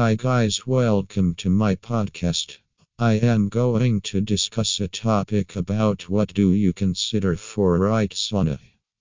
Hi guys, welcome to my podcast. I am going to discuss a topic about what do you consider for right sauna.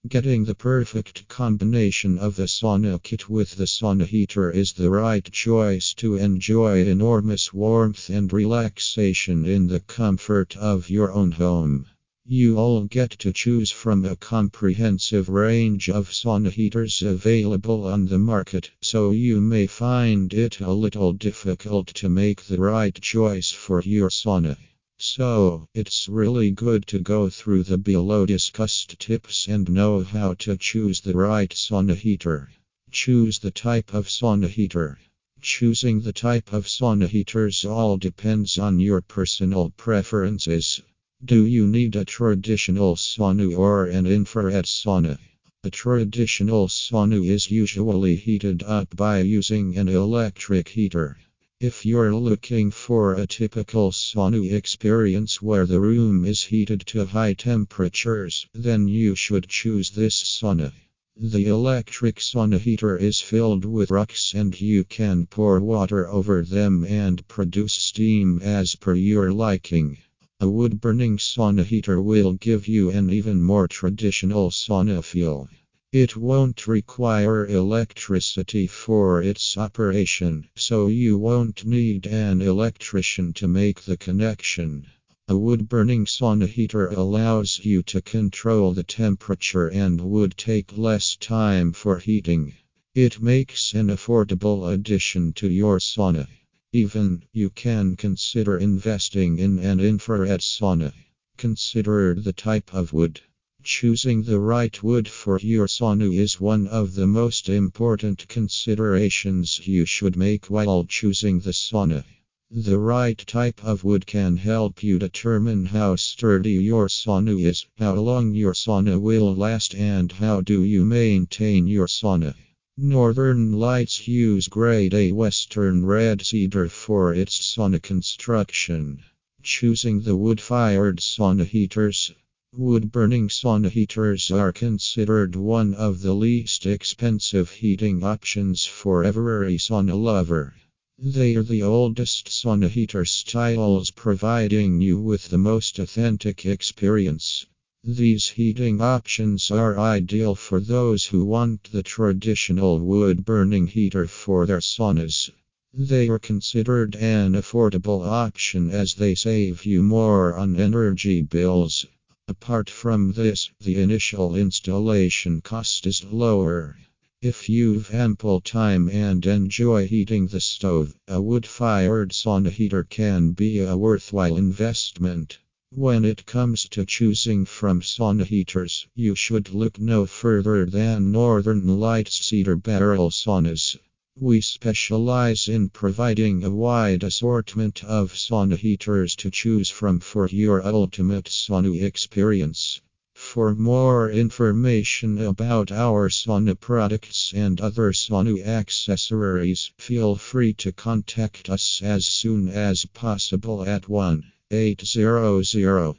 Getting the perfect combination of the sauna kit with the sauna heater is the right choice to enjoy enormous warmth and relaxation in the comfort of your own home. You all get to choose from a comprehensive range of sauna heaters available on the market, so you may find it a little difficult to make the right choice for your sauna. So, it's really good to go through the below discussed tips and know how to choose the right sauna heater. Choose the type of sauna heater. Choosing the type of sauna heaters all depends on your personal preferences. Do you need a traditional sauna or an infrared sauna? A traditional sauna is usually heated up by using an electric heater. If you're looking for a typical sauna experience where the room is heated to high temperatures, then you should choose this sauna. The electric sauna heater is filled with rocks and you can pour water over them and produce steam as per your liking. A wood burning sauna heater will give you an even more traditional sauna feel. It won't require electricity for its operation, so you won't need an electrician to make the connection. A wood burning sauna heater allows you to control the temperature and would take less time for heating. It makes an affordable addition to your sauna. Even you can consider investing in an infrared sauna. Consider the type of wood. Choosing the right wood for your sauna is one of the most important considerations you should make while choosing the sauna. The right type of wood can help you determine how sturdy your sauna is, how long your sauna will last, and how do you maintain your sauna. Northern Lights use grade A Western red cedar for its sauna construction. Choosing the wood fired sauna heaters. Wood burning sauna heaters are considered one of the least expensive heating options for every sauna lover. They are the oldest sauna heater styles, providing you with the most authentic experience. These heating options are ideal for those who want the traditional wood burning heater for their saunas. They are considered an affordable option as they save you more on energy bills. Apart from this, the initial installation cost is lower. If you've ample time and enjoy heating the stove, a wood fired sauna heater can be a worthwhile investment. When it comes to choosing from sauna heaters, you should look no further than Northern Lights Cedar Barrel Saunas. We specialize in providing a wide assortment of sauna heaters to choose from for your ultimate sauna experience. For more information about our sauna products and other sauna accessories, feel free to contact us as soon as possible at 1 800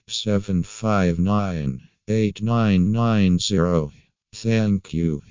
759 8990. Thank you.